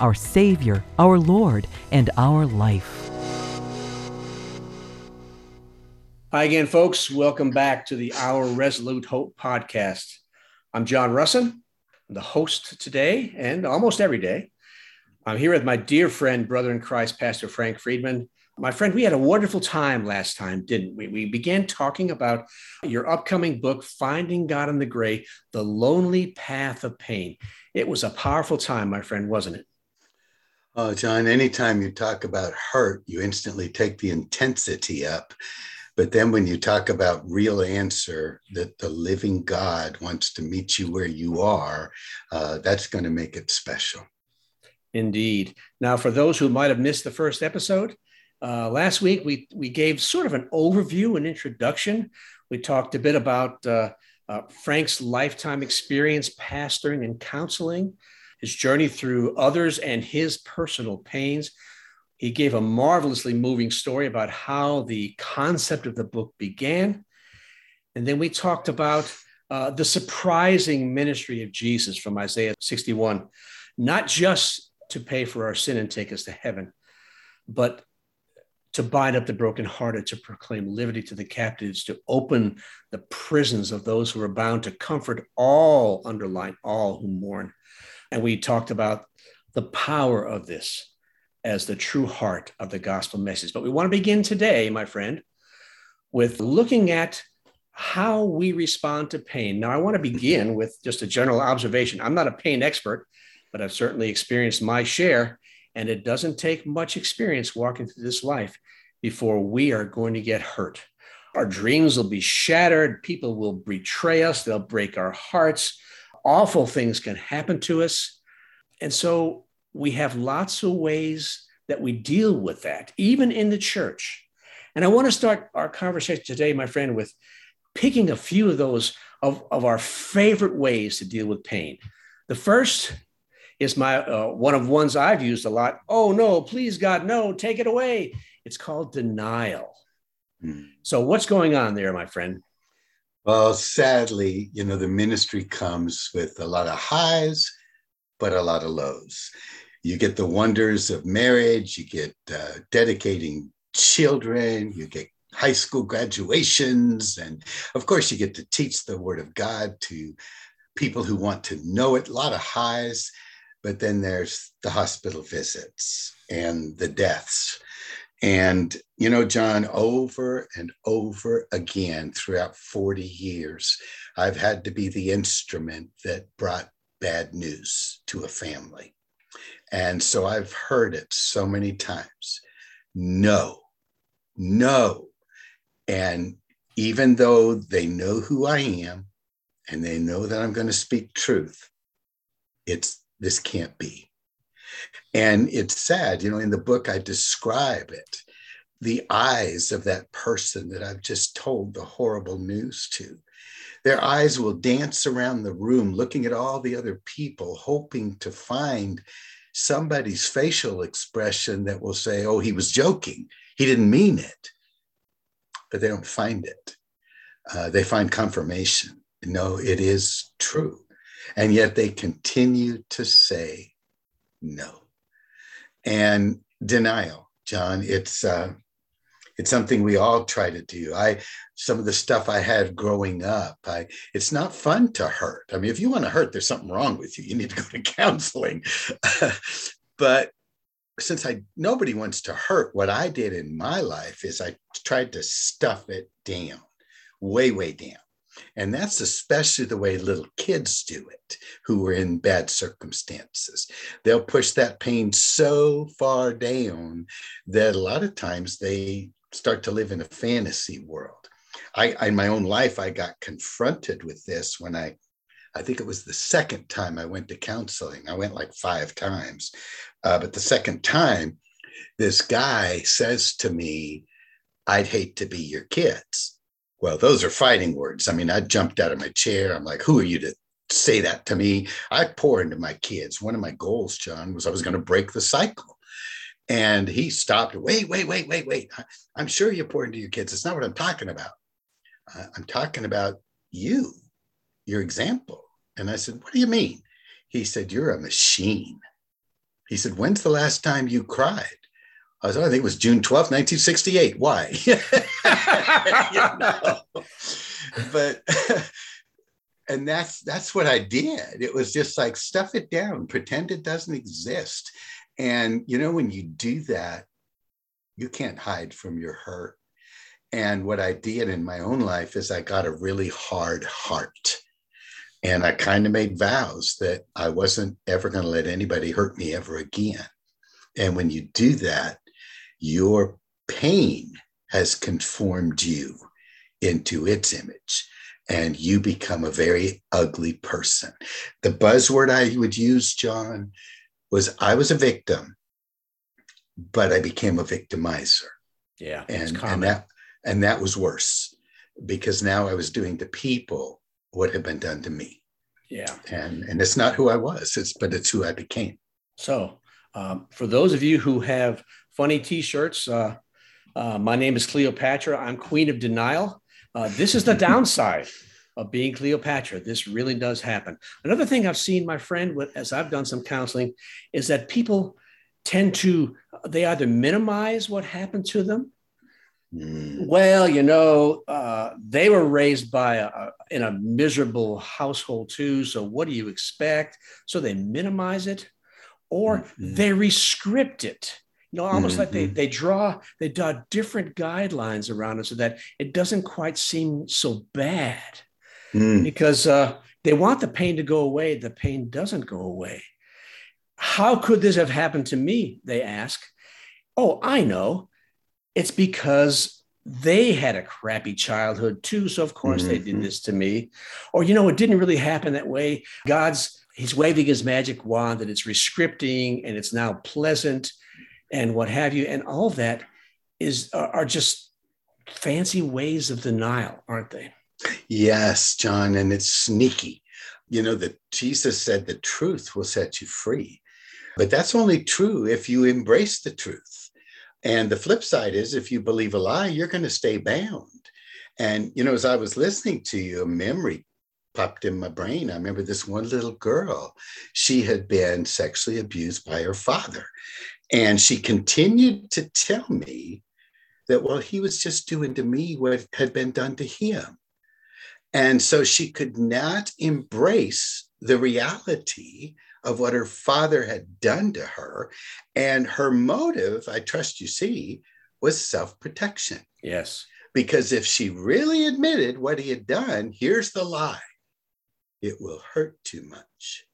our Savior, our Lord, and our life. Hi again, folks. Welcome back to the Our Resolute Hope podcast. I'm John Russin, the host today and almost every day. I'm here with my dear friend, brother in Christ, Pastor Frank Friedman. My friend, we had a wonderful time last time, didn't we? We began talking about your upcoming book, Finding God in the Gray The Lonely Path of Pain. It was a powerful time, my friend, wasn't it? Oh, John, anytime you talk about hurt, you instantly take the intensity up. But then when you talk about real answer, that the living God wants to meet you where you are, uh, that's going to make it special. Indeed. Now, for those who might have missed the first episode, uh, last week we, we gave sort of an overview, an introduction. We talked a bit about uh, uh, Frank's lifetime experience pastoring and counseling, his journey through others and his personal pains. He gave a marvelously moving story about how the concept of the book began. And then we talked about uh, the surprising ministry of Jesus from Isaiah 61, not just to pay for our sin and take us to heaven, but to bind up the brokenhearted, to proclaim liberty to the captives, to open the prisons of those who are bound, to comfort all, underline all who mourn. And we talked about the power of this as the true heart of the gospel message. But we want to begin today, my friend, with looking at how we respond to pain. Now, I want to begin with just a general observation. I'm not a pain expert, but I've certainly experienced my share. And it doesn't take much experience walking through this life before we are going to get hurt. Our dreams will be shattered. People will betray us. They'll break our hearts. Awful things can happen to us. And so we have lots of ways that we deal with that, even in the church. And I want to start our conversation today, my friend, with picking a few of those of, of our favorite ways to deal with pain. The first is my uh, one of ones I've used a lot. Oh no, please God, no, take it away. It's called denial. Hmm. So what's going on there, my friend? Well, sadly, you know, the ministry comes with a lot of highs, but a lot of lows you get the wonders of marriage, you get uh, dedicating children, you get high school graduations, and of course, you get to teach the Word of God to people who want to know it. A lot of highs, but then there's the hospital visits and the deaths. And, you know, John, over and over again throughout 40 years, I've had to be the instrument that brought bad news to a family. And so I've heard it so many times no, no. And even though they know who I am and they know that I'm going to speak truth, it's this can't be. And it's sad, you know, in the book, I describe it the eyes of that person that I've just told the horrible news to. Their eyes will dance around the room looking at all the other people, hoping to find somebody's facial expression that will say, oh, he was joking. He didn't mean it. But they don't find it. Uh, they find confirmation. No, it is true. And yet they continue to say no. And denial, John, it's, uh, it's something we all try to do. I some of the stuff I had growing up, I it's not fun to hurt. I mean, if you want to hurt, there's something wrong with you. You need to go to counseling. but since I nobody wants to hurt, what I did in my life is I tried to stuff it down, way, way down. And that's especially the way little kids do it who are in bad circumstances. They'll push that pain so far down that a lot of times they start to live in a fantasy world. I, in my own life, I got confronted with this when I, I think it was the second time I went to counseling. I went like five times, Uh, but the second time, this guy says to me, I'd hate to be your kids. Well, those are fighting words. I mean, I jumped out of my chair. I'm like, who are you to say that to me? I pour into my kids. One of my goals, John, was I was going to break the cycle. And he stopped. Wait, wait, wait, wait, wait. I'm sure you pour into your kids. It's not what I'm talking about. I'm talking about you, your example. And I said, What do you mean? He said, You're a machine. He said, When's the last time you cried? I think it was June 12th, 1968. Why? But and that's that's what I did. It was just like stuff it down, pretend it doesn't exist. And you know, when you do that, you can't hide from your hurt. And what I did in my own life is I got a really hard heart. And I kind of made vows that I wasn't ever going to let anybody hurt me ever again. And when you do that, your pain has conformed you into its image and you become a very ugly person. The buzzword I would use, John, was I was a victim, but I became a victimizer. Yeah. And, and that and that was worse because now I was doing to people what had been done to me. Yeah. And and it's not who I was, it's but it's who I became. So um, for those of you who have funny t-shirts, uh, uh, my name is Cleopatra. I'm Queen of Denial. Uh, this is the downside of being Cleopatra. This really does happen. Another thing I've seen, my friend, as I've done some counseling, is that people tend to they either minimize what happened to them Mm. Well, you know, uh, they were raised by a, in a miserable household too. So what do you expect? So they minimize it, or mm-hmm. they rescript it. You know, almost mm-hmm. like they mm-hmm. they draw they draw different guidelines around it so that it doesn't quite seem so bad. Mm. Because uh, they want the pain to go away, the pain doesn't go away. How could this have happened to me? They ask. Oh, I know it's because they had a crappy childhood too. So, of course, mm-hmm. they did mm-hmm. this to me. Or, you know, it didn't really happen that way. God's, he's waving his magic wand and it's rescripting and it's now pleasant and what have you. And all that is, are, just fancy ways of denial, aren't they? Yes, John. And it's sneaky. You know, that Jesus said the truth will set you free. But that's only true if you embrace the truth and the flip side is if you believe a lie, you're going to stay bound. And, you know, as I was listening to you, a memory popped in my brain. I remember this one little girl, she had been sexually abused by her father. And she continued to tell me that, well, he was just doing to me what had been done to him. And so she could not embrace the reality of what her father had done to her. And her motive, I trust you see, was self protection. Yes. Because if she really admitted what he had done, here's the lie it will hurt too much.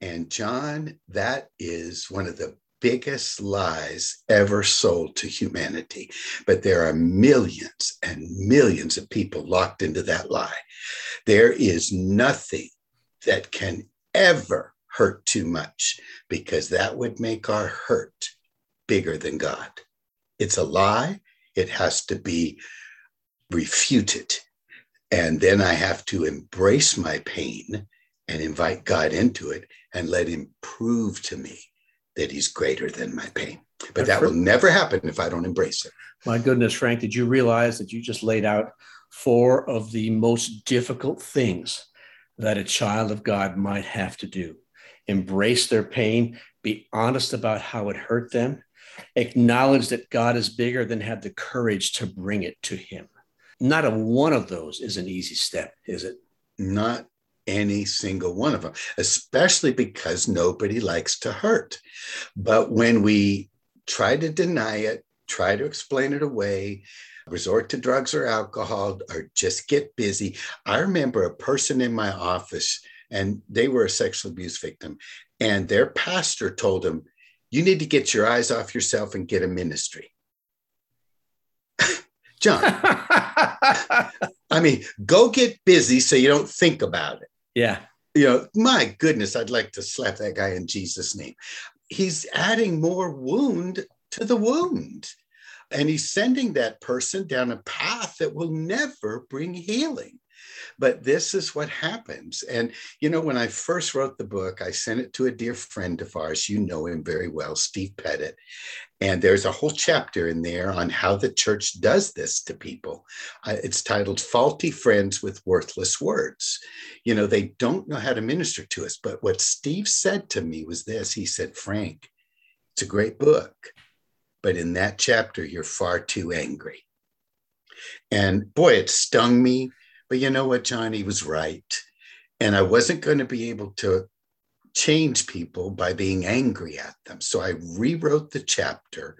And John, that is one of the biggest lies ever sold to humanity. But there are millions and millions of people locked into that lie. There is nothing that can ever hurt too much because that would make our hurt bigger than God. It's a lie. It has to be refuted. And then I have to embrace my pain and invite God into it and let Him prove to me that He's greater than my pain. But that will never happen if I don't embrace it. My goodness, Frank, did you realize that you just laid out four of the most difficult things that a child of God might have to do? embrace their pain, be honest about how it hurt them, acknowledge that God is bigger, than have the courage to bring it to Him. Not a one of those is an easy step, is it? Not any single one of them, especially because nobody likes to hurt. But when we try to deny it, try to explain it away, resort to drugs or alcohol, or just get busy. I remember a person in my office and they were a sexual abuse victim. And their pastor told them, You need to get your eyes off yourself and get a ministry. John, I mean, go get busy so you don't think about it. Yeah. You know, my goodness, I'd like to slap that guy in Jesus' name. he's adding more wound to the wound. And he's sending that person down a path that will never bring healing. But this is what happens. And, you know, when I first wrote the book, I sent it to a dear friend of ours. You know him very well, Steve Pettit. And there's a whole chapter in there on how the church does this to people. Uh, it's titled Faulty Friends with Worthless Words. You know, they don't know how to minister to us. But what Steve said to me was this he said, Frank, it's a great book, but in that chapter, you're far too angry. And boy, it stung me but you know what, John? He was right. And I wasn't going to be able to change people by being angry at them. So I rewrote the chapter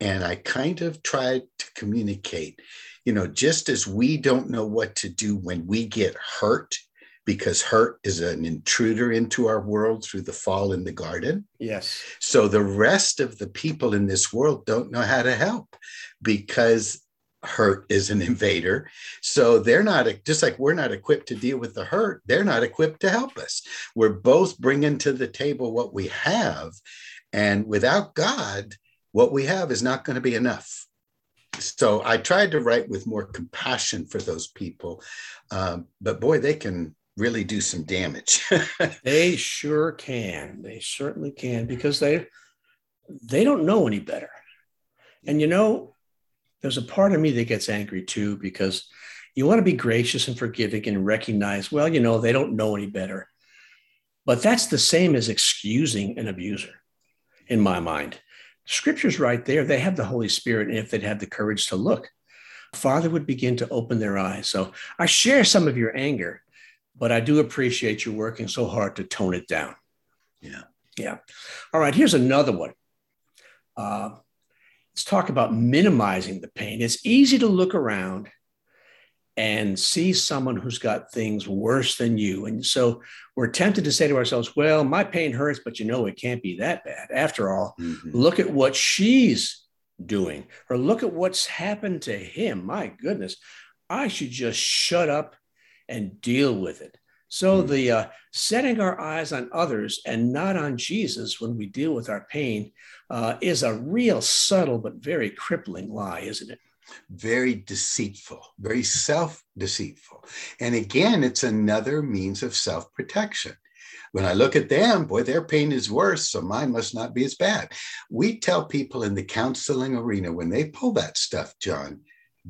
and I kind of tried to communicate, you know, just as we don't know what to do when we get hurt, because hurt is an intruder into our world through the fall in the garden. Yes. So the rest of the people in this world don't know how to help because hurt is an invader. So they're not, just like we're not equipped to deal with the hurt, they're not equipped to help us. We're both bringing to the table what we have. And without God, what we have is not going to be enough. So I tried to write with more compassion for those people. Um, but boy, they can really do some damage. they sure can. They certainly can because they they don't know any better. And you know, there's a part of me that gets angry too because you want to be gracious and forgiving and recognize, well, you know, they don't know any better. But that's the same as excusing an abuser in my mind. Scripture's right there. They have the Holy Spirit. And if they'd have the courage to look, Father would begin to open their eyes. So I share some of your anger, but I do appreciate you working so hard to tone it down. Yeah. Yeah. All right. Here's another one. Uh, let's talk about minimizing the pain. It's easy to look around and see someone who's got things worse than you. And so we're tempted to say to ourselves, well, my pain hurts, but you know, it can't be that bad. After all, mm-hmm. look at what she's doing, or look at what's happened to him. My goodness, I should just shut up and deal with it. So mm-hmm. the uh, setting our eyes on others and not on Jesus when we deal with our pain uh, is a real subtle but very crippling lie, isn't it? Very deceitful, very self deceitful. And again, it's another means of self protection. When I look at them, boy, their pain is worse, so mine must not be as bad. We tell people in the counseling arena when they pull that stuff, John,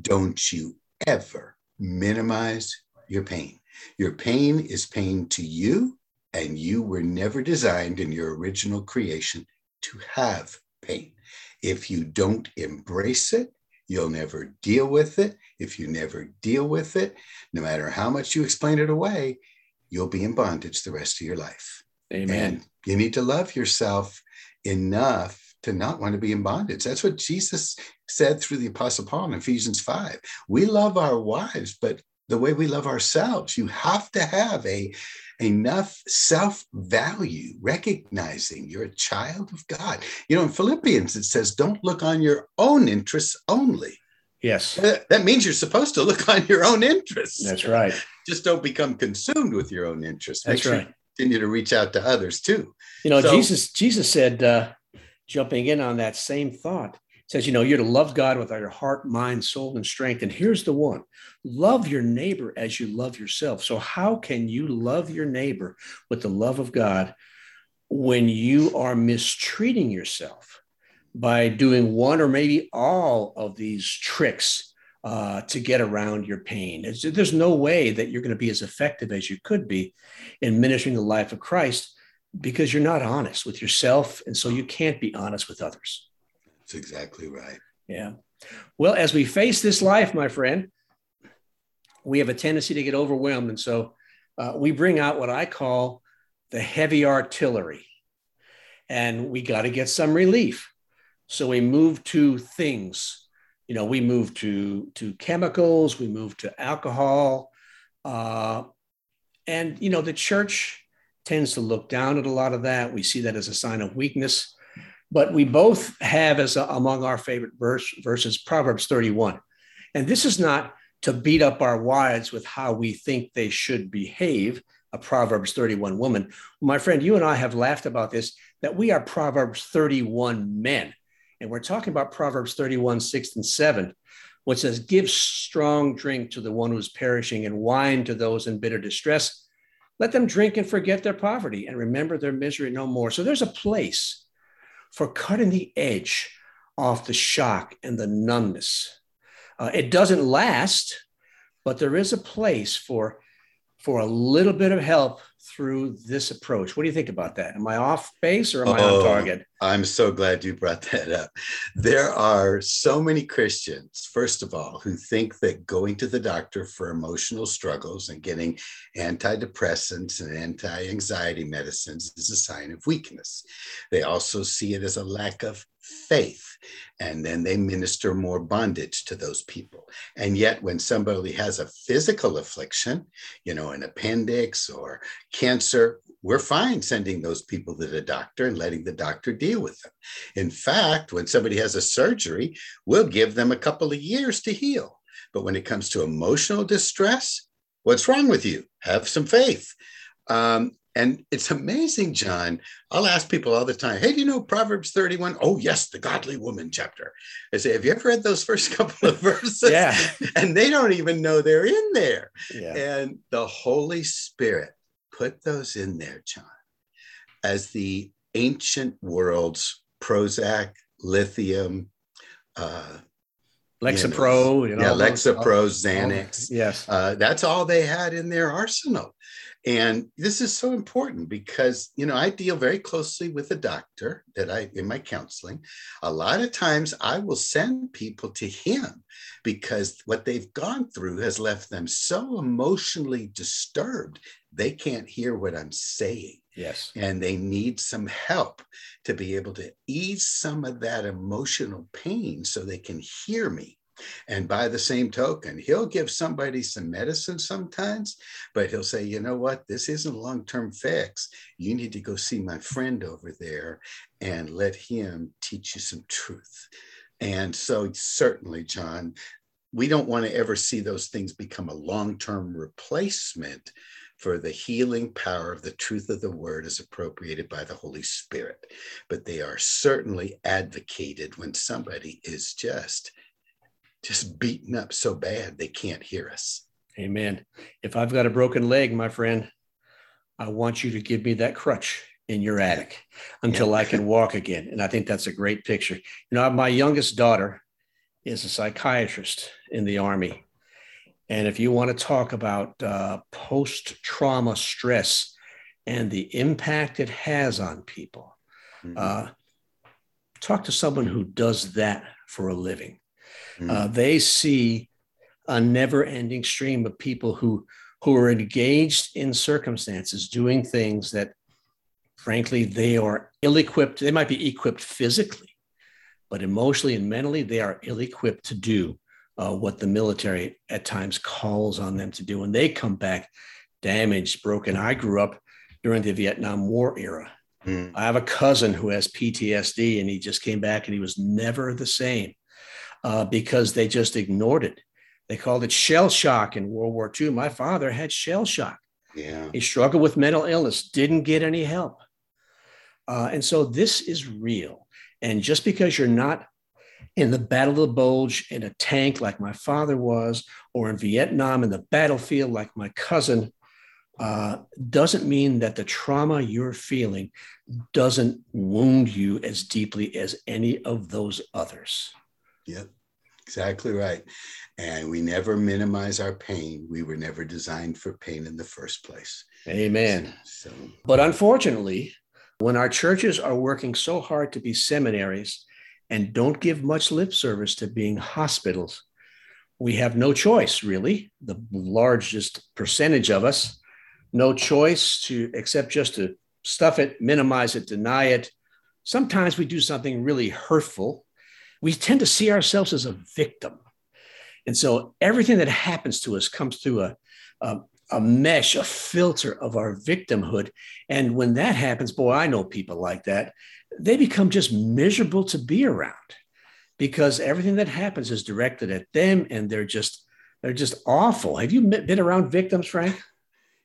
don't you ever minimize your pain. Your pain is pain to you, and you were never designed in your original creation to have pain. If you don't embrace it, you'll never deal with it. If you never deal with it, no matter how much you explain it away, you'll be in bondage the rest of your life. Amen. And you need to love yourself enough to not want to be in bondage. That's what Jesus said through the Apostle Paul in Ephesians 5. We love our wives, but the way we love ourselves. You have to have a enough self-value, recognizing you're a child of God. You know, in Philippians it says, "Don't look on your own interests only." Yes, that means you're supposed to look on your own interests. That's right. Just don't become consumed with your own interests. Make That's sure right. continue to reach out to others too. You know, so, Jesus. Jesus said, uh, jumping in on that same thought says, you know, you're to love God with all your heart, mind, soul, and strength. And here's the one love your neighbor as you love yourself. So, how can you love your neighbor with the love of God when you are mistreating yourself by doing one or maybe all of these tricks? Uh, to get around your pain. There's no way that you're going to be as effective as you could be in ministering the life of Christ because you're not honest with yourself. And so you can't be honest with others. That's exactly right. Yeah. Well, as we face this life, my friend, we have a tendency to get overwhelmed. And so uh, we bring out what I call the heavy artillery. And we got to get some relief. So we move to things. You know, we move to, to chemicals, we move to alcohol. Uh, and, you know, the church tends to look down at a lot of that. We see that as a sign of weakness. But we both have as a, among our favorite verse, verses Proverbs 31. And this is not to beat up our wives with how we think they should behave, a Proverbs 31 woman. My friend, you and I have laughed about this. that we are Proverbs 31 men. And we're talking about Proverbs 31, 6 and 7, which says, Give strong drink to the one who's perishing and wine to those in bitter distress. Let them drink and forget their poverty and remember their misery no more. So there's a place for cutting the edge off the shock and the numbness. Uh, it doesn't last, but there is a place for for a little bit of help through this approach. What do you think about that? Am I off base or am I on oh, target? I'm so glad you brought that up. There are so many Christians, first of all, who think that going to the doctor for emotional struggles and getting antidepressants and anti anxiety medicines is a sign of weakness. They also see it as a lack of faith and then they minister more bondage to those people. And yet when somebody has a physical affliction you know an appendix or cancer we're fine sending those people to the doctor and letting the doctor deal with them. In fact when somebody has a surgery we'll give them a couple of years to heal. But when it comes to emotional distress what's wrong with you? Have some faith. Um, and it's amazing, John. I'll ask people all the time, hey, do you know Proverbs 31? Oh, yes, the godly woman chapter. I say, have you ever read those first couple of verses? yeah. And they don't even know they're in there. Yeah. And the Holy Spirit put those in there, John, as the ancient world's Prozac, lithium, uh, Lexapro, you know, yeah, Lexapro, Xanax. yes, uh, that's all they had in their arsenal. And this is so important because, you know, I deal very closely with a doctor that I, in my counseling, a lot of times I will send people to him because what they've gone through has left them so emotionally disturbed, they can't hear what I'm saying. Yes. And they need some help to be able to ease some of that emotional pain so they can hear me. And by the same token, he'll give somebody some medicine sometimes, but he'll say, you know what, this isn't a long term fix. You need to go see my friend over there and let him teach you some truth. And so, certainly, John, we don't want to ever see those things become a long term replacement for the healing power of the truth of the word as appropriated by the Holy Spirit. But they are certainly advocated when somebody is just just beaten up so bad they can't hear us. Amen. If I've got a broken leg, my friend, I want you to give me that crutch in your attic until yeah. I can walk again. And I think that's a great picture. You know, my youngest daughter is a psychiatrist in the Army. And if you want to talk about uh, post trauma stress and the impact it has on people, mm-hmm. uh, talk to someone who does that for a living. Mm. Uh, they see a never-ending stream of people who who are engaged in circumstances, doing things that, frankly, they are ill-equipped. They might be equipped physically, but emotionally and mentally, they are ill-equipped to do uh, what the military at times calls on them to do, and they come back damaged, broken. I grew up during the Vietnam War era. Mm. I have a cousin who has PTSD, and he just came back, and he was never the same uh, because they just ignored it. They called it shell shock in World War II. My father had shell shock. Yeah. He struggled with mental illness, didn't get any help. Uh, and so this is real. And just because you're not in the Battle of the Bulge in a tank like my father was, or in Vietnam in the battlefield like my cousin, uh, doesn't mean that the trauma you're feeling doesn't wound you as deeply as any of those others. Yep, exactly right. And we never minimize our pain. We were never designed for pain in the first place. Amen. So, but unfortunately, when our churches are working so hard to be seminaries and don't give much lip service to being hospitals, we have no choice, really. The largest percentage of us, no choice to except just to stuff it, minimize it, deny it. Sometimes we do something really hurtful we tend to see ourselves as a victim. And so everything that happens to us comes through a, a, a, mesh, a filter of our victimhood. And when that happens, boy, I know people like that. They become just miserable to be around because everything that happens is directed at them and they're just they're just awful. Have you been around victims, Frank?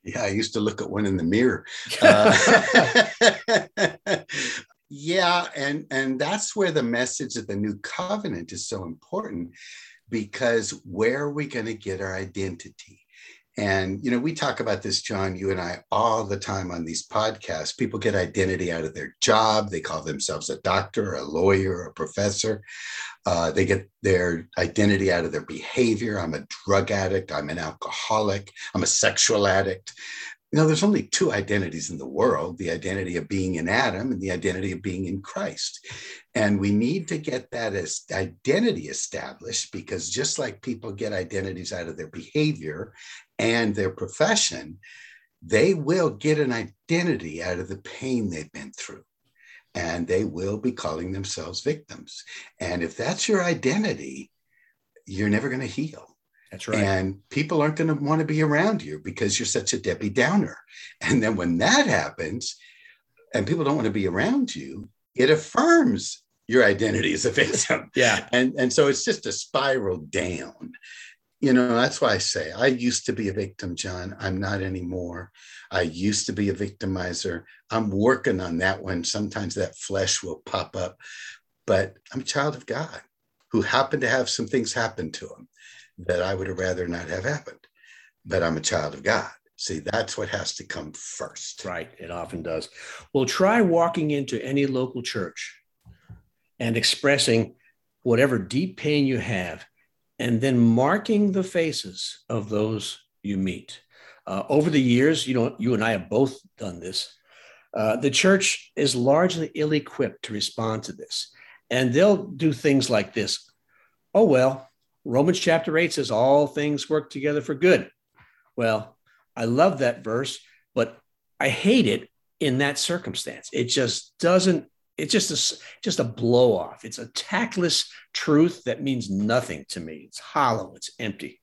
Yeah, I used to look at one in the mirror. Uh, yeah, and and that's where the message of the new covenant is so important because where are we going to get our identity? And, you know, we talk about this, John, you and I, all the time on these podcasts. People get identity out of their job. They call themselves a doctor, a lawyer, a professor. Uh, they get their identity out of their behavior. I'm a drug addict. I'm an alcoholic. I'm a sexual addict. You know, there's only two identities in the world the identity of being in Adam and the identity of being in Christ. And we need to get that as identity established because just like people get identities out of their behavior and their profession, they will get an identity out of the pain they've been through. And they will be calling themselves victims. And if that's your identity, you're never going to heal that's right. And people aren't going to want to be around you because you're such a Debbie Downer. And then when that happens and people don't want to be around you, it affirms your identity as a victim. Yeah. And, and so it's just a spiral down. You know, that's why I say I used to be a victim, John. I'm not anymore. I used to be a victimizer. I'm working on that one. Sometimes that flesh will pop up, but I'm a child of God who happened to have some things happen to him that I would have rather not have happened. But I'm a child of God. See, that's what has to come first. Right. It often does. Well, try walking into any local church and expressing whatever deep pain you have, and then marking the faces of those you meet. Uh, over the years, you know, you and I have both done this. Uh, the church is largely ill equipped to respond to this. And they'll do things like this. Oh, well, Romans chapter 8 says, All things work together for good. Well, I love that verse, but I hate it in that circumstance. It just doesn't, it's just a, just a blow off. It's a tactless truth that means nothing to me. It's hollow, it's empty.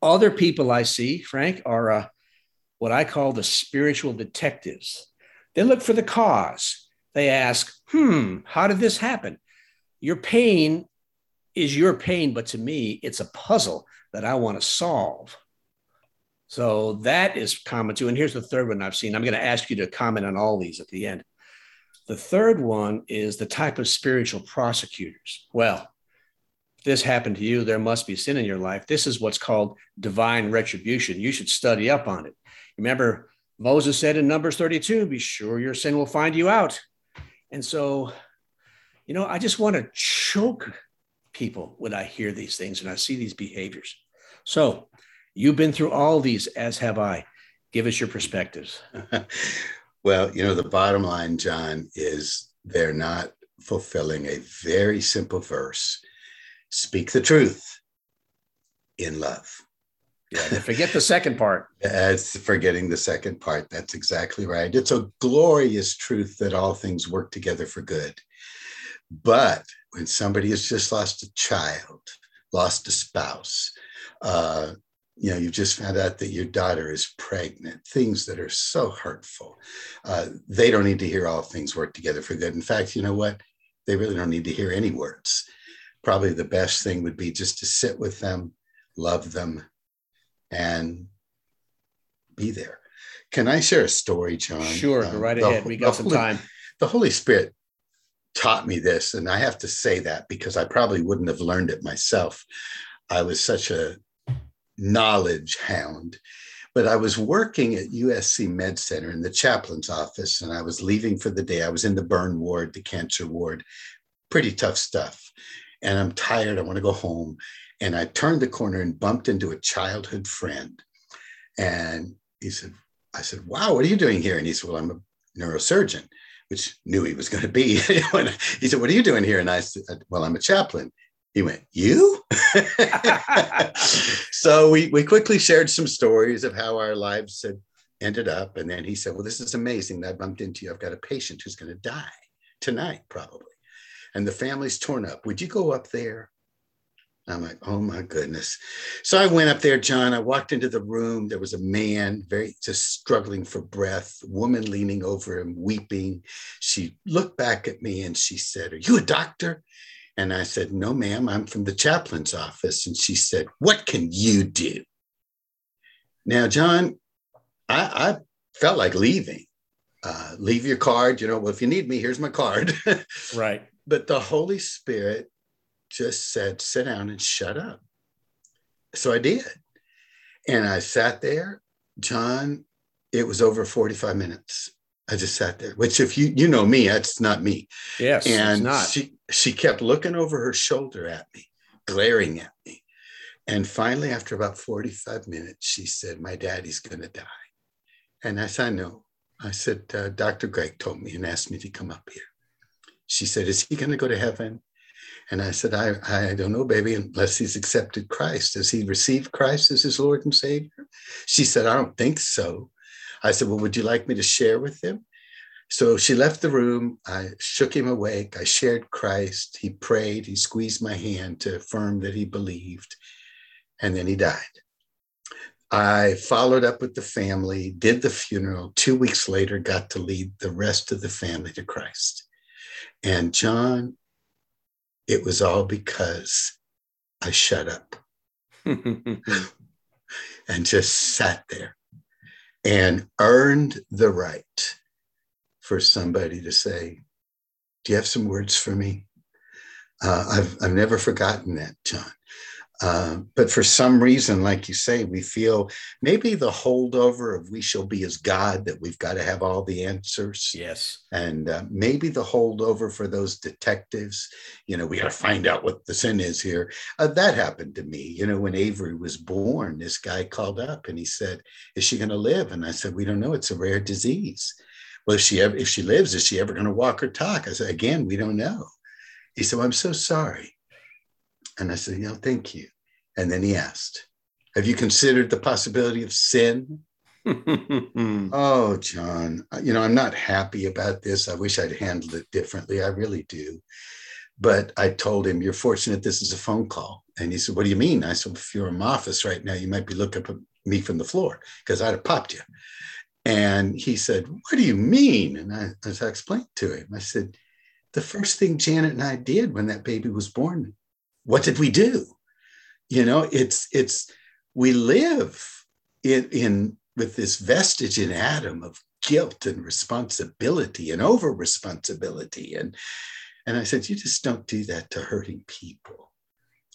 Other people I see, Frank, are uh, what I call the spiritual detectives. They look for the cause. They ask, hmm, how did this happen? Your pain is your pain, but to me, it's a puzzle that I want to solve. So that is common too. And here's the third one I've seen. I'm going to ask you to comment on all these at the end. The third one is the type of spiritual prosecutors. Well, this happened to you, there must be sin in your life. This is what's called divine retribution. You should study up on it. Remember, Moses said in Numbers 32, be sure your sin will find you out. And so, you know, I just want to choke people when I hear these things and I see these behaviors. So you've been through all these, as have I. Give us your perspectives. well, you know, the bottom line, John, is they're not fulfilling a very simple verse speak the truth in love. Yeah, forget the second part. That's forgetting the second part. That's exactly right. It's a glorious truth that all things work together for good. But when somebody has just lost a child, lost a spouse, uh, you know, you've just found out that your daughter is pregnant, things that are so hurtful. Uh, they don't need to hear all things work together for good. In fact, you know what? They really don't need to hear any words. Probably the best thing would be just to sit with them, love them, and be there. Can I share a story, John? Sure, um, right ahead. The, we got some Holy, time. The Holy Spirit taught me this. And I have to say that because I probably wouldn't have learned it myself. I was such a knowledge hound. But I was working at USC Med Center in the chaplain's office, and I was leaving for the day. I was in the burn ward, the cancer ward, pretty tough stuff. And I'm tired. I want to go home. And I turned the corner and bumped into a childhood friend. And he said, I said, Wow, what are you doing here? And he said, Well, I'm a neurosurgeon which knew he was going to be. he said, What are you doing here? And I said, uh, Well, I'm a chaplain. He went, You? so we, we quickly shared some stories of how our lives had ended up. And then he said, Well, this is amazing. That I bumped into you. I've got a patient who's going to die tonight, probably. And the family's torn up. Would you go up there? I'm like, oh my goodness. So I went up there, John. I walked into the room. There was a man, very just struggling for breath, woman leaning over him, weeping. She looked back at me and she said, Are you a doctor? And I said, No, ma'am, I'm from the chaplain's office. And she said, What can you do? Now, John, I, I felt like leaving. Uh, leave your card. You know, well, if you need me, here's my card. right. But the Holy Spirit just said, sit down and shut up. So I did. And I sat there, John, it was over 45 minutes. I just sat there, which if you you know me, that's not me. Yes. And she she kept looking over her shoulder at me, glaring at me. And finally, after about 45 minutes, she said, My daddy's gonna die. And I said, No. I said, uh, Dr. Greg told me and asked me to come up here. She said, Is he gonna go to heaven? And I said, I, I don't know, baby, unless he's accepted Christ. Has he received Christ as his Lord and Savior? She said, I don't think so. I said, Well, would you like me to share with him? So she left the room. I shook him awake. I shared Christ. He prayed. He squeezed my hand to affirm that he believed. And then he died. I followed up with the family, did the funeral. Two weeks later, got to lead the rest of the family to Christ. And John, it was all because I shut up and just sat there and earned the right for somebody to say, Do you have some words for me? Uh, I've, I've never forgotten that, John. Uh, but for some reason, like you say, we feel maybe the holdover of we shall be as God, that we've got to have all the answers. Yes. And uh, maybe the holdover for those detectives, you know, we got to find out what the sin is here. Uh, that happened to me. You know, when Avery was born, this guy called up and he said, Is she going to live? And I said, We don't know. It's a rare disease. Well, if she ever, if she lives, is she ever going to walk or talk? I said, Again, we don't know. He said, well, I'm so sorry. And I said, You know, thank you. And then he asked, Have you considered the possibility of sin? oh, John, you know, I'm not happy about this. I wish I'd handled it differently. I really do. But I told him, You're fortunate this is a phone call. And he said, What do you mean? I said, If you're in my office right now, you might be looking up at me from the floor because I'd have popped you. And he said, What do you mean? And I, as I explained to him, I said, The first thing Janet and I did when that baby was born, what did we do? You know it's it's we live in in with this vestige in adam of guilt and responsibility and over responsibility and and i said you just don't do that to hurting people.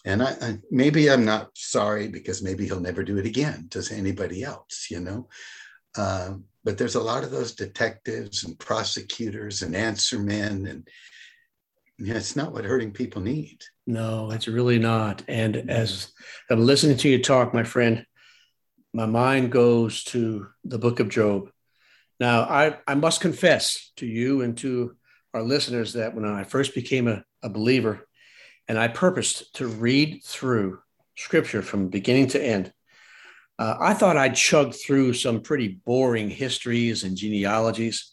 And I, I, maybe i'm not sorry because maybe he'll never do it again does anybody else you know? Uh, but there's a lot of those detectives and prosecutors and answer men and yeah, it's not what hurting people need. No, it's really not. And as I'm listening to you talk, my friend, my mind goes to the book of Job. Now, I, I must confess to you and to our listeners that when I first became a, a believer and I purposed to read through scripture from beginning to end, uh, I thought I'd chug through some pretty boring histories and genealogies.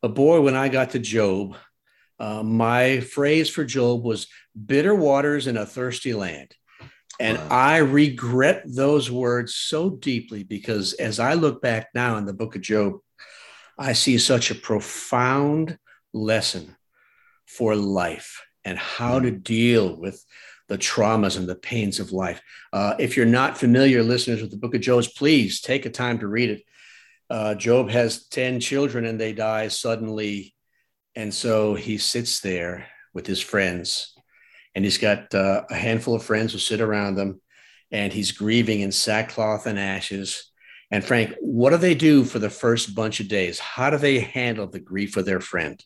But boy, when I got to Job, uh, my phrase for Job was bitter waters in a thirsty land. And wow. I regret those words so deeply because as I look back now in the book of Job, I see such a profound lesson for life and how to deal with the traumas and the pains of life. Uh, if you're not familiar, listeners, with the book of Job, please take a time to read it. Uh, Job has 10 children and they die suddenly and so he sits there with his friends, and he's got uh, a handful of friends who sit around him, and he's grieving in sackcloth and ashes. And Frank, what do they do for the first bunch of days? How do they handle the grief of their friend?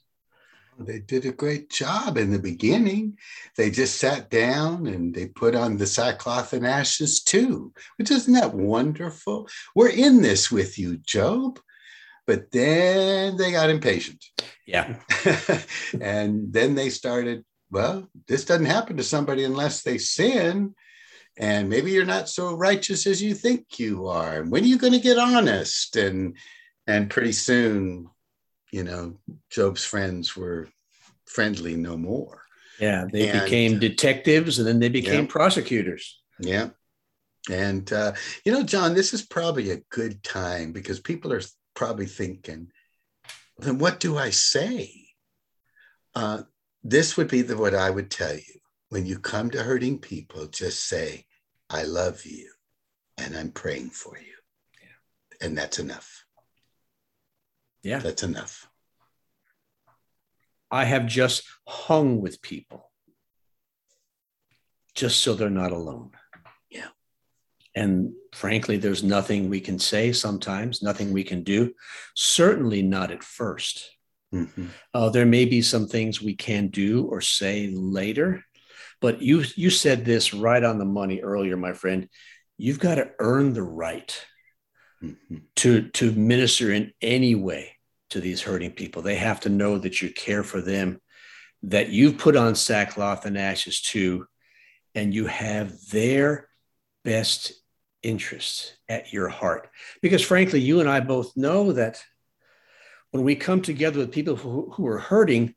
They did a great job in the beginning. They just sat down and they put on the sackcloth and ashes too, which isn't that wonderful? We're in this with you, Job. But then they got impatient. Yeah. and then they started, well, this doesn't happen to somebody unless they sin. And maybe you're not so righteous as you think you are. When are you going to get honest? And and pretty soon, you know, Job's friends were friendly no more. Yeah, they and, became detectives and then they became yeah, prosecutors. Yeah. And, uh, you know, John, this is probably a good time because people are probably thinking, then what do I say? Uh, this would be the, what I would tell you. When you come to hurting people, just say, I love you and I'm praying for you. Yeah. And that's enough. Yeah. That's enough. I have just hung with people just so they're not alone. And frankly, there's nothing we can say sometimes, nothing we can do, certainly not at 1st Mm-hmm. Uh, there may be some things we can do or say later, but you you said this right on the money earlier, my friend. You've got to earn the right Mm-hmm. to to minister in any way to these hurting people. They have to know that you care for them, that you've put on sackcloth and ashes too, and you have their best interests at your heart. Because frankly, you and I both know that when we come together with people who, who are hurting,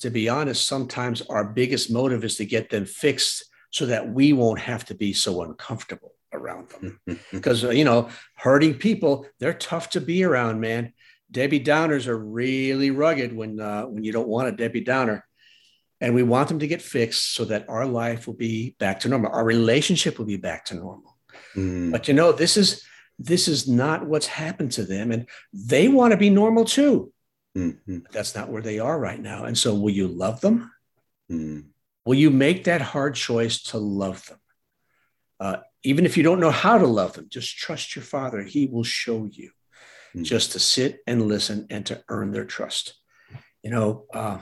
to be honest, sometimes our biggest motive is to get them fixed so that we won't have to be so uncomfortable around them. Because, you know, hurting people, they're tough to be around, man. Debbie Downers are really rugged when, uh, when you don't want a Debbie Downer. And we want them to get fixed so that our life will be back to normal. Our relationship will be back to normal. Mm. But you know, this is this is not what's happened to them. And they want to be normal too. Mm-hmm. But that's not where they are right now. And so will you love them? Mm. Will you make that hard choice to love them? Uh, even if you don't know how to love them, just trust your father. He will show you Mm. just to sit and listen and to earn their trust. You know, uh,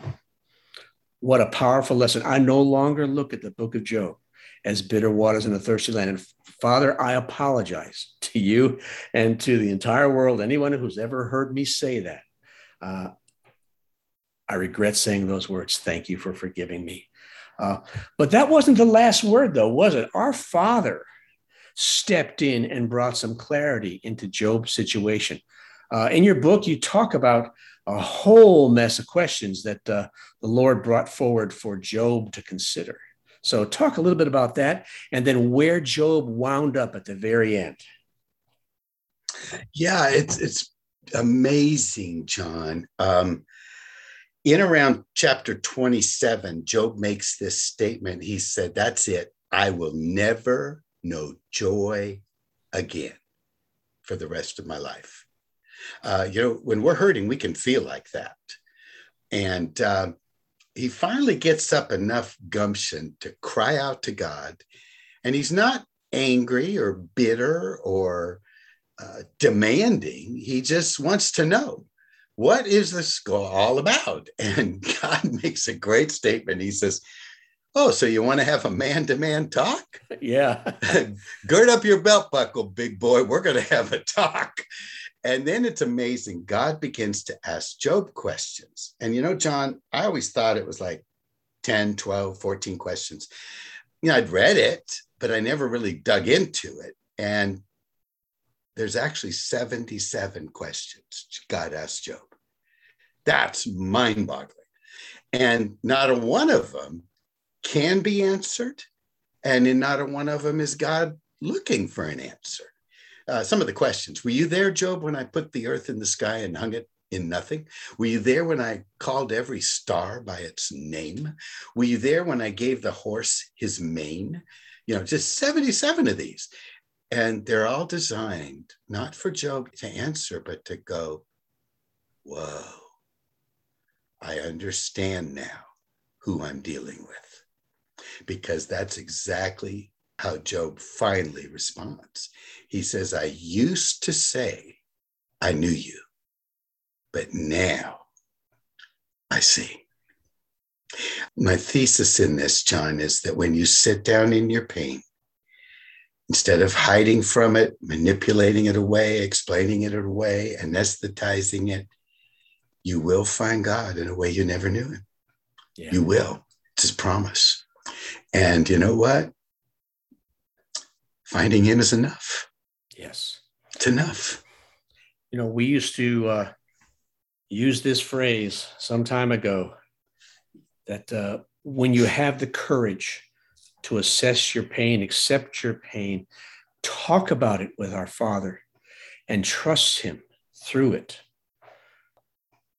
what a powerful lesson. I no longer look at the book of Job as bitter waters in a thirsty land. And Father, I apologize to you and to the entire world, anyone who's ever heard me say that. Uh, I regret saying those words. Thank you for forgiving me. Uh, but that wasn't the last word, though, was it? Our Father stepped in and brought some clarity into Job's situation. Uh, in your book, you talk about a whole mess of questions that uh, the Lord brought forward for Job to consider. So, talk a little bit about that and then where Job wound up at the very end. Yeah, it's it's amazing, John. Um, in around chapter 27, Job makes this statement. He said, That's it. I will never know joy again for the rest of my life. Uh, you know, when we're hurting, we can feel like that. And uh, he finally gets up enough gumption to cry out to God. And he's not angry or bitter or uh, demanding. He just wants to know what is this all about? And God makes a great statement. He says, Oh, so you want to have a man to man talk? Yeah. Gird up your belt buckle, big boy. We're going to have a talk. And then it's amazing. God begins to ask Job questions. And you know, John, I always thought it was like 10, 12, 14 questions. You know, I'd read it, but I never really dug into it. And there's actually 77 questions God asked Job. That's mind boggling. And not a one of them can be answered. And in not a one of them is God looking for an answer. Uh, some of the questions Were you there, Job, when I put the earth in the sky and hung it in nothing? Were you there when I called every star by its name? Were you there when I gave the horse his mane? You know, just 77 of these. And they're all designed not for Job to answer, but to go, Whoa, I understand now who I'm dealing with. Because that's exactly how Job finally responds. He says, I used to say I knew you, but now I see. My thesis in this, John, is that when you sit down in your pain, instead of hiding from it, manipulating it away, explaining it away, anesthetizing it, you will find God in a way you never knew him. Yeah. You will. It's his promise. And you know what? Finding him is enough. Yes. It's enough. You know, we used to uh, use this phrase some time ago that uh, when you have the courage to assess your pain, accept your pain, talk about it with our Father, and trust Him through it,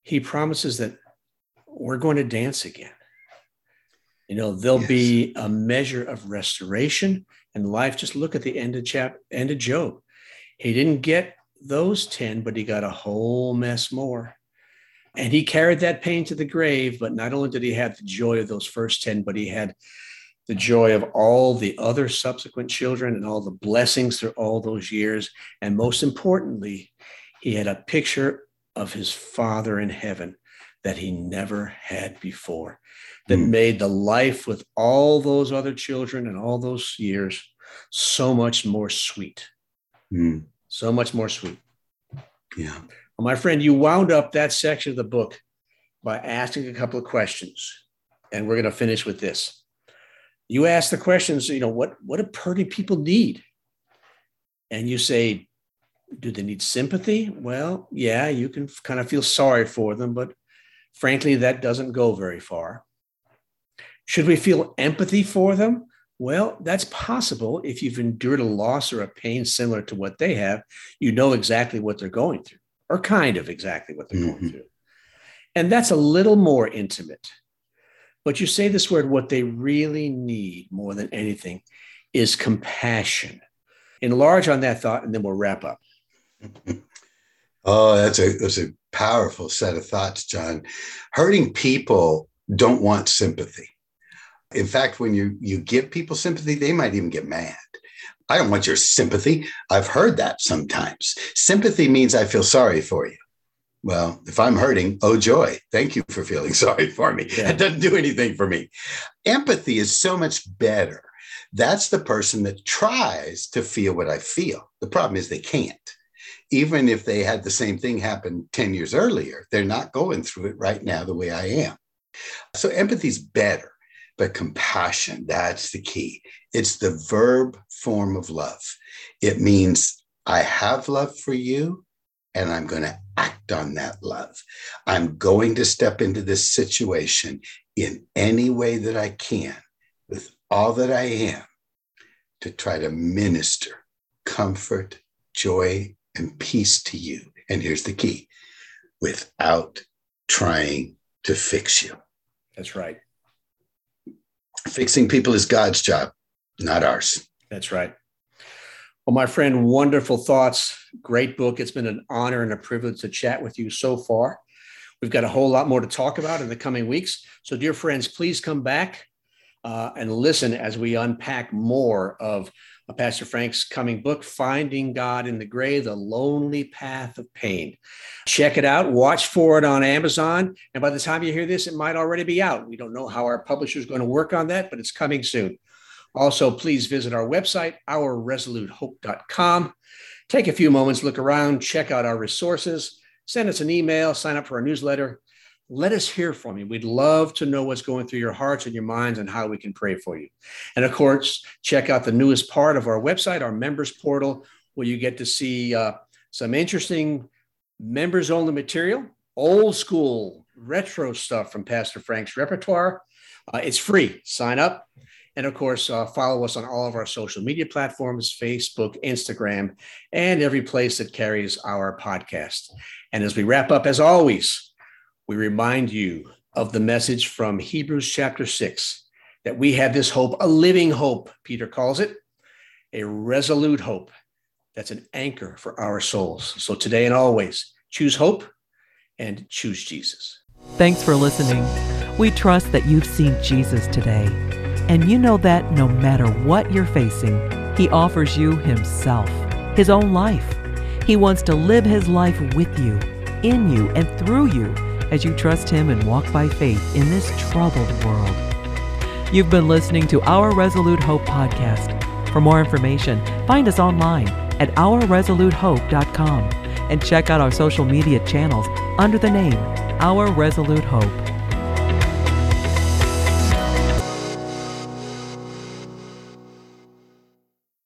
He promises that we're going to dance again. You know, there'll Yes. be a measure of restoration life. Just look at the end of chap end of Job. He didn't get those 10, but he got a whole mess more. And he carried that pain to the grave. But not only did he have the joy of those first 10, but he had the joy of all the other subsequent children and all the blessings through all those years. And most importantly, he had a picture of his father in heaven that he never had before, that mm. made the life with all those other children and all those years so much more sweet. Mm. So much more sweet. Yeah. Well, my friend, you wound up that section of the book by asking a couple of questions. And we're going to finish with this. You ask the questions, you know, what, what do pretty people need? And you say, do they need sympathy? Well, yeah, you can kind of feel sorry for them, but frankly, that doesn't go very far. Should we feel empathy for them? Well, that's possible if you've endured a loss or a pain similar to what they have. You know exactly what they're going through, or kind of exactly what they're mm-hmm. going through. And that's a little more intimate. But you say this word, what they really need more than anything is compassion. Enlarge on that thought, and then we'll wrap up. oh, that's a that's a powerful set of thoughts, John. Hurting people don't want sympathy. In fact, when you you give people sympathy, they might even get mad. I don't want your sympathy. I've heard that sometimes. Sympathy means I feel sorry for you. Well, if I'm hurting, oh joy, thank you for feeling sorry for me. Yeah. It doesn't do anything for me. Empathy is so much better. That's the person that tries to feel what I feel. The problem is they can't even if they had the same thing happen 10 years earlier, they're not going through it right now the way I am. So empathy is better, but compassion, that's the key. It's the verb form of love. It means I have love for you and I'm going to act on that love. I'm going to step into this situation in any way that I can with all that I am to try to minister comfort, joy, and peace to you. And here's the key without trying to fix you. That's right. Fixing people is God's job, not ours. That's right. Well, my friend, wonderful thoughts. Great book. It's been an honor and a privilege to chat with you so far. We've got a whole lot more to talk about in the coming weeks. So, dear friends, please come back uh, and listen as we unpack more of Pastor Frank's coming book, Finding God in the Gray, The Lonely Path of Pain. Check it out. Watch for it on Amazon. And by the time you hear this, it might already be out. We don't know how our publisher is going to work on that, but it's coming soon. Also, please visit our website, ourresolutehope.com. Take a few moments, look around, check out our resources, send us an email, sign up for our newsletter let us hear from you. We'd love to know what's going through your hearts and your minds and how we can pray for you. And of course, check out the newest part of our website, our members portal, where you get to see uh, some interesting members only material, old school, retro stuff from Pastor Frank's repertoire. Uh, it's free. Sign up. And of course, uh, follow us on all of our social media platforms Facebook, Instagram, and every place that carries our podcast. And as we wrap up, as always, we remind you of the message from Hebrews chapter 6 that we have this hope, a living hope, Peter calls it, a resolute hope that's an anchor for our souls. So today and always, choose hope and choose Jesus. Thanks for listening. We trust that you've seen Jesus today. And you know that no matter what you're facing, He offers you Himself, His own life. He wants to live His life with you, in you, and through you as you trust Him and walk by faith in this troubled world. You've been listening to Our Resolute Hope podcast. For more information, find us online at ourresolutehope.com and check out our social media channels under the name Our Resolute Hope.